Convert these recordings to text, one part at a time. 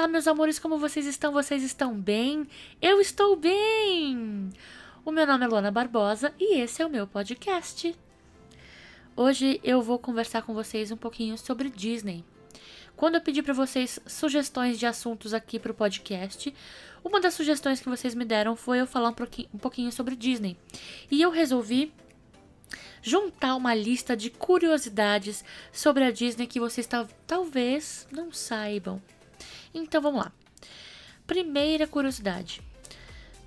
Olá, meus amores, como vocês estão? Vocês estão bem? Eu estou bem! O meu nome é Luana Barbosa e esse é o meu podcast. Hoje eu vou conversar com vocês um pouquinho sobre Disney. Quando eu pedi para vocês sugestões de assuntos aqui para o podcast, uma das sugestões que vocês me deram foi eu falar um pouquinho, sobre Disney. E eu resolvi juntar uma lista de curiosidades sobre a Disney que vocês talvez não saibam. Então vamos lá. Primeira curiosidade: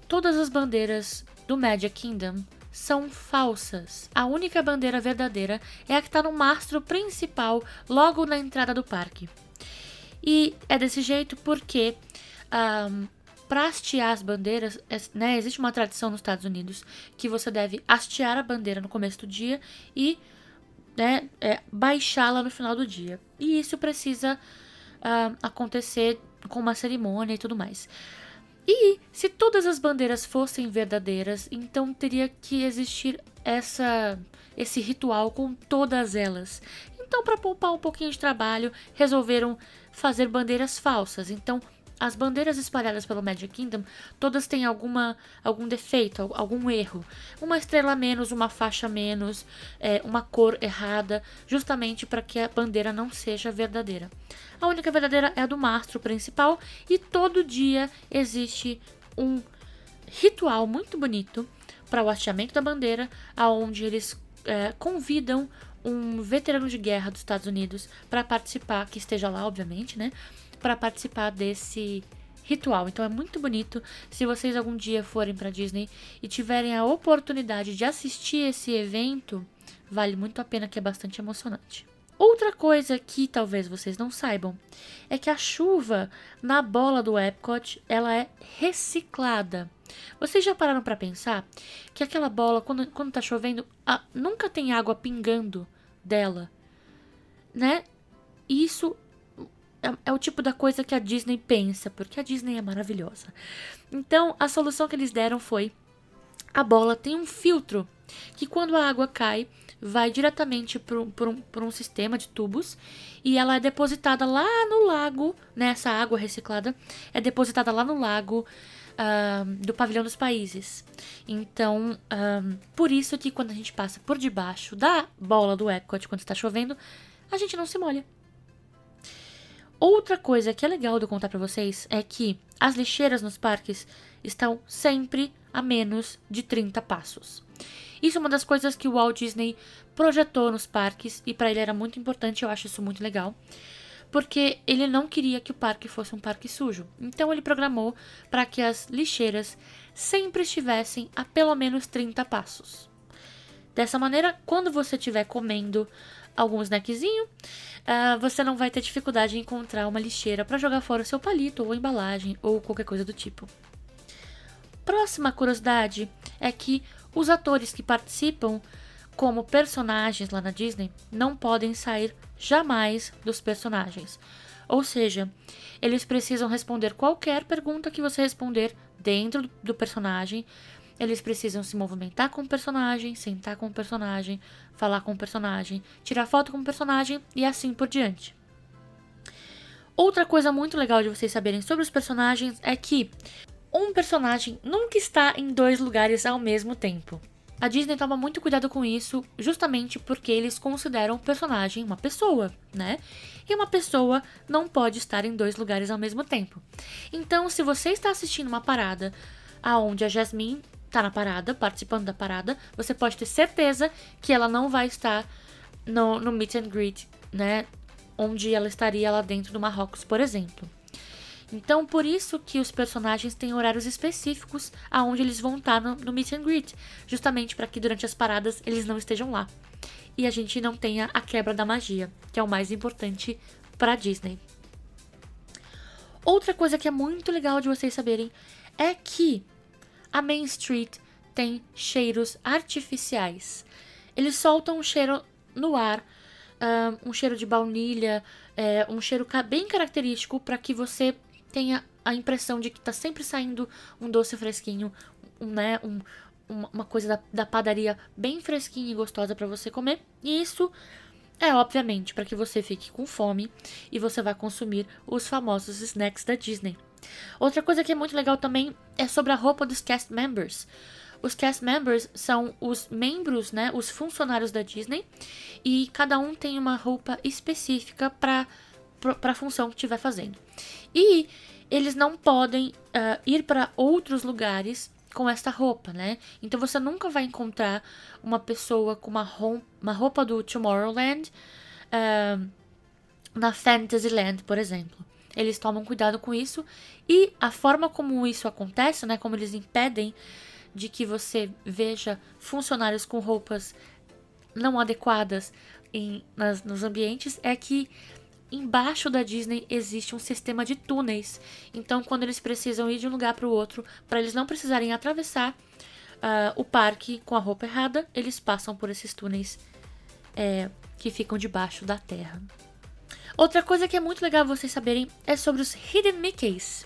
todas as bandeiras do Magic Kingdom são falsas. A única bandeira verdadeira é a que está no mastro principal, logo na entrada do parque. E é desse jeito porque um, para hastear as bandeiras, é, né, existe uma tradição nos Estados Unidos que você deve hastear a bandeira no começo do dia e né, é, baixá-la no final do dia. E isso precisa uh, acontecer com uma cerimônia e tudo mais. E se todas as bandeiras fossem verdadeiras, então teria que existir essa esse ritual com todas elas. Então, para poupar um pouquinho de trabalho, resolveram fazer bandeiras falsas. Então, as bandeiras espalhadas pelo Magic Kingdom, todas têm alguma, algum defeito, algum erro. Uma estrela menos, uma faixa menos, é, uma cor errada, justamente para que a bandeira não seja verdadeira. A única verdadeira é a do mastro principal e todo dia existe um ritual muito bonito para o hasteamento da bandeira, aonde eles é, convidam um veterano de guerra dos Estados Unidos para participar, que esteja lá, obviamente, né? Para participar desse ritual. Então é muito bonito. Se vocês algum dia forem para Disney e tiverem a oportunidade de assistir esse evento, vale muito a pena, que é bastante emocionante. Outra coisa que talvez vocês não saibam é que a chuva na bola do Epcot ela é reciclada. Vocês já pararam para pensar que aquela bola, quando, quando tá chovendo, a, nunca tem água pingando dela, né? Isso tipo da coisa que a Disney pensa, porque a Disney é maravilhosa. Então, a solução que eles deram foi: a bola tem um filtro que, quando a água cai, vai diretamente para um, um, um, sistema de tubos e ela é depositada lá no lago, nessa né, água reciclada, é depositada lá no lago. Uh, do pavilhão dos países. Então, uh, por isso que quando a gente passa por debaixo da bola do Epcot quando está chovendo, a gente não se molha. Outra coisa que é legal de eu contar para vocês é que as lixeiras nos parques estão sempre a menos de 30 passos. Isso é uma das coisas que o Walt Disney projetou nos parques e para ele era muito importante, eu acho isso muito legal, porque ele não queria que o parque fosse um parque sujo. Então ele programou para que as lixeiras sempre estivessem a pelo menos 30 passos. Dessa maneira, quando você estiver comendo algum snackzinho, uh, você não vai ter dificuldade em encontrar uma lixeira para jogar fora o seu palito ou embalagem ou qualquer coisa do tipo. Próxima curiosidade é que os atores que participam como personagens lá na Disney não podem sair jamais dos personagens. Ou seja, eles precisam responder qualquer pergunta que você responder dentro do personagem eles precisam se movimentar com o personagem, sentar com o personagem, falar com o personagem, tirar foto com o personagem e assim por diante. Outra coisa muito legal de vocês saberem sobre os personagens é que um personagem nunca está em dois lugares ao mesmo tempo. A Disney toma muito cuidado com isso, justamente porque eles consideram o personagem uma pessoa, né? E uma pessoa não pode estar em dois lugares ao mesmo tempo. Então, se você está assistindo uma parada aonde a Jasmine tá na parada, participando da parada, você pode ter certeza que ela não vai estar no, no meet and greet, né? Onde ela estaria lá dentro do Marrocos, por exemplo. Então, por isso que os personagens têm horários específicos aonde eles vão estar no, no meet and greet, justamente para que durante as paradas eles não estejam lá. E a gente não tenha a quebra da magia, que é o mais importante para Disney. Outra coisa que é muito legal de vocês saberem é que a Main Street tem cheiros artificiais. Eles soltam um cheiro no ar, um cheiro de baunilha, é, um cheiro bem característico para que você tenha a impressão de que está sempre saindo um doce fresquinho, né, um, uma coisa da, da, padaria bem fresquinha e gostosa para você comer. E isso É, obviamente, para que você fique com fome e você vai consumir os famosos snacks da Disney. Outra coisa que é muito legal também é sobre a roupa dos cast members. Os cast members são os membros, né, os funcionários da Disney, e cada um tem uma roupa específica para a função que estiver fazendo. E eles não podem uh, ir para outros lugares com esta roupa, né? Então você nunca vai encontrar uma pessoa com uma, uma roupa do Tomorrowland uh, na Fantasyland, por exemplo. Eles tomam cuidado com isso e a forma como isso acontece, né? Como eles impedem de que você veja funcionários com roupas não adequadas em, nas, nos ambientes é que embaixo da Disney existe um sistema de túneis. Então, quando eles precisam ir de um lugar para o outro, para eles não precisarem atravessar uh, o parque com a roupa errada, eles passam por esses túneis é, que ficam debaixo da terra. Outra coisa que é muito legal vocês saberem é sobre os Hidden Mickeys.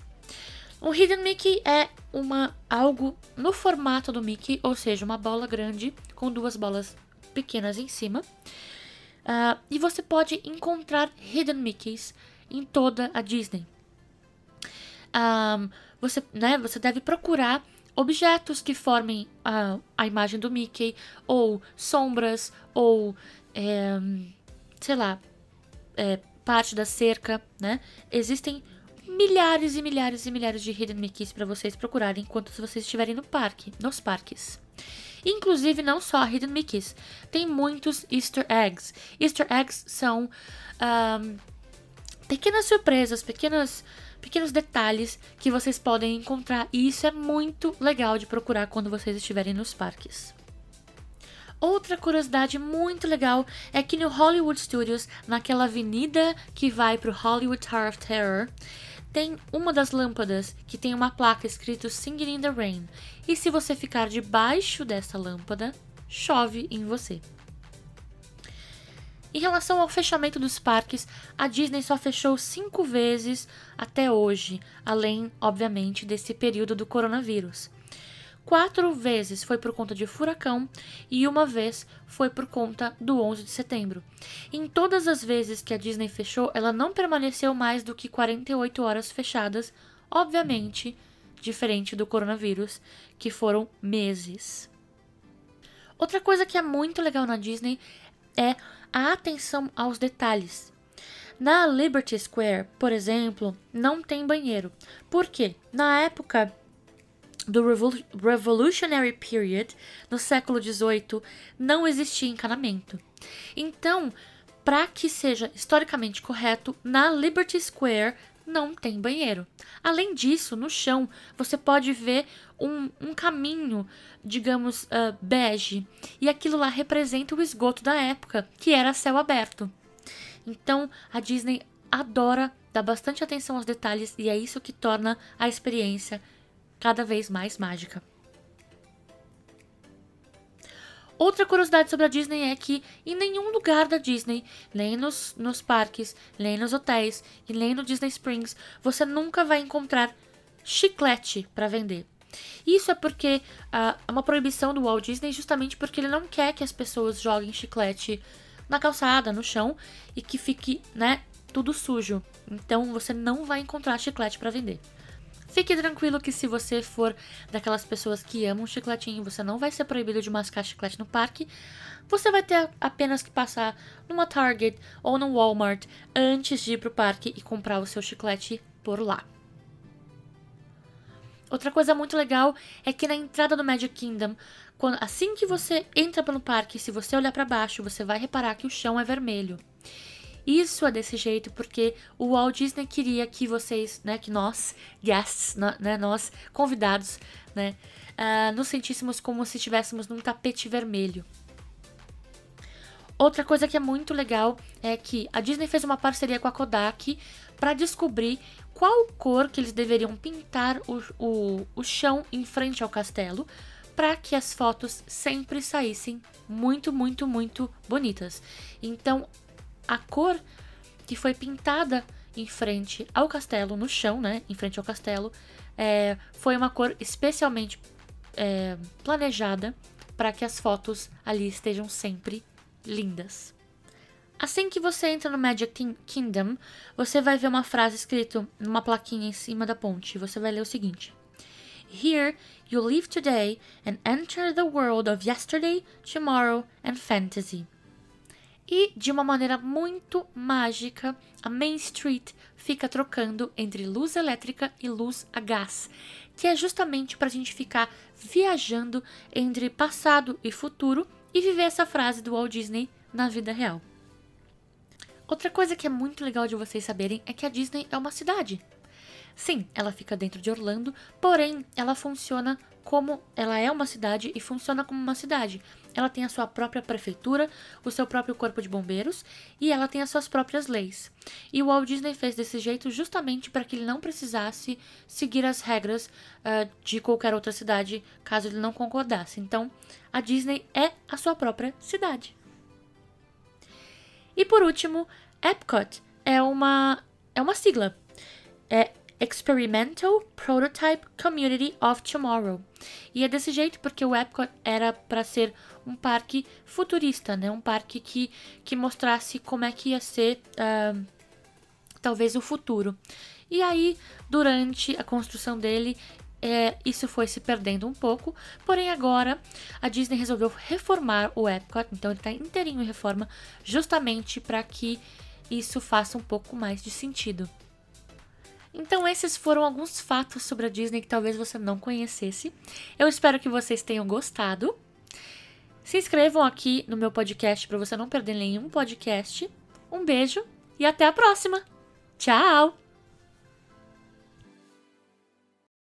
O Hidden Mickey é uma algo no formato do Mickey, ou seja, uma bola grande com duas bolas pequenas em cima. Uh, e você pode encontrar Hidden Mickeys em toda a Disney. Um, você, né, você deve procurar objetos que formem a, a imagem do Mickey, ou sombras, ou é, sei lá, é, parte da cerca, né? Existem milhares e milhares e milhares de Hidden Mickeys para vocês procurarem enquanto vocês estiverem no parque, nos parques. Inclusive, não só Hidden Mickeys, tem muitos Easter Eggs. Easter Eggs são um, pequenas surpresas, pequenas, pequenos detalhes que vocês podem encontrar, e isso é muito legal de procurar quando vocês estiverem nos parques. Outra curiosidade muito legal é que no Hollywood Studios, naquela avenida que vai para o Hollywood Tower of Terror, tem uma das lâmpadas que tem uma placa escrito Singing in the Rain. E se você ficar debaixo dessa lâmpada, chove em você. Em relação ao fechamento dos parques, a Disney só fechou cinco vezes até hoje, além, obviamente, desse período do coronavírus. Quatro vezes foi por conta de furacão e uma vez foi por conta do 11 de setembro. Em todas as vezes que a Disney fechou, ela não permaneceu mais do que 48 horas fechadas, obviamente diferente do coronavírus, que foram meses. Outra coisa que é muito legal na Disney é a atenção aos detalhes. Na Liberty Square, por exemplo, não tem banheiro. Por quê? Na época do Revolutionary Period, no século XVIII, não existia encanamento. Então, para que seja historicamente correto, na Liberty Square não tem banheiro. Além disso, no chão você pode ver um, um caminho, digamos, uh, bege, e aquilo lá representa o esgoto da época, que era céu aberto. Então, a Disney adora dar bastante atenção aos detalhes e é isso que torna a experiência cada vez mais mágica. Outra curiosidade sobre a Disney é que em nenhum lugar da Disney, nem nos, nos parques, nem nos hotéis e nem no Disney Springs, você nunca vai encontrar chiclete para vender. Isso é porque uh, é uma proibição do Walt Disney justamente porque ele não quer que as pessoas joguem chiclete na calçada, no chão e que fique, né, tudo sujo. Então você não vai encontrar chiclete para vender. Fique tranquilo que se você for daquelas pessoas que amam chicletinho, você não vai ser proibido de mascar chiclete no parque. Você vai ter apenas que passar numa Target ou no Walmart antes de ir pro parque e comprar o seu chiclete por lá. Outra coisa muito legal é que na entrada do Magic Kingdom, quando, assim que você entra pelo parque, se você olhar para baixo, você vai reparar que o chão é vermelho. Isso é desse jeito porque o Walt Disney queria que vocês, né, que nós, guests, né, nós, convidados, né, uh, nos sentíssemos como se estivéssemos num tapete vermelho. Outra coisa que é muito legal é que a Disney fez uma parceria com a Kodak para descobrir qual cor que eles deveriam pintar o, o, o chão em frente ao castelo para que as fotos sempre saíssem muito, muito, muito bonitas. Então, a cor que foi pintada em frente ao castelo, no chão, né? Em frente ao castelo, é, foi uma cor especialmente é, planejada para que as fotos ali estejam sempre lindas. Assim que você entra no Magic Kingdom, você vai ver uma frase escrita numa plaquinha em cima da ponte. Você vai ler o seguinte: Here you live today and enter the world of yesterday, tomorrow and fantasy. E de uma maneira muito mágica, a Main Street fica trocando entre luz elétrica e luz a gás, que é justamente para a gente ficar viajando entre passado e futuro e viver essa frase do Walt Disney na vida real. Outra coisa que é muito legal de vocês saberem é que a Disney é uma cidade. Sim, ela fica dentro de Orlando, porém ela funciona como ela é uma cidade e funciona como uma cidade. Ela tem a sua própria prefeitura, o seu próprio corpo de bombeiros e ela tem as suas próprias leis. E o Walt Disney fez desse jeito justamente para que ele não precisasse seguir as regras uh, de qualquer outra cidade caso ele não concordasse. Então, a Disney é a sua própria cidade. E por último, Epcot é uma é uma sigla. É Experimental Prototype Community of Tomorrow. E é desse jeito porque o Epcot era para ser um parque futurista, né? Um parque que, que mostrasse como é que ia ser uh, talvez o futuro. E aí, durante a construção dele, é, isso foi se perdendo um pouco, porém agora a Disney resolveu reformar o Epcot, então ele está inteirinho em reforma, justamente para que isso faça um pouco mais de sentido. Então, esses foram alguns fatos sobre a Disney que talvez você não conhecesse. Eu espero que vocês tenham gostado. Se inscrevam aqui no meu podcast para você não perder nenhum podcast. Um beijo e até a próxima. Tchau!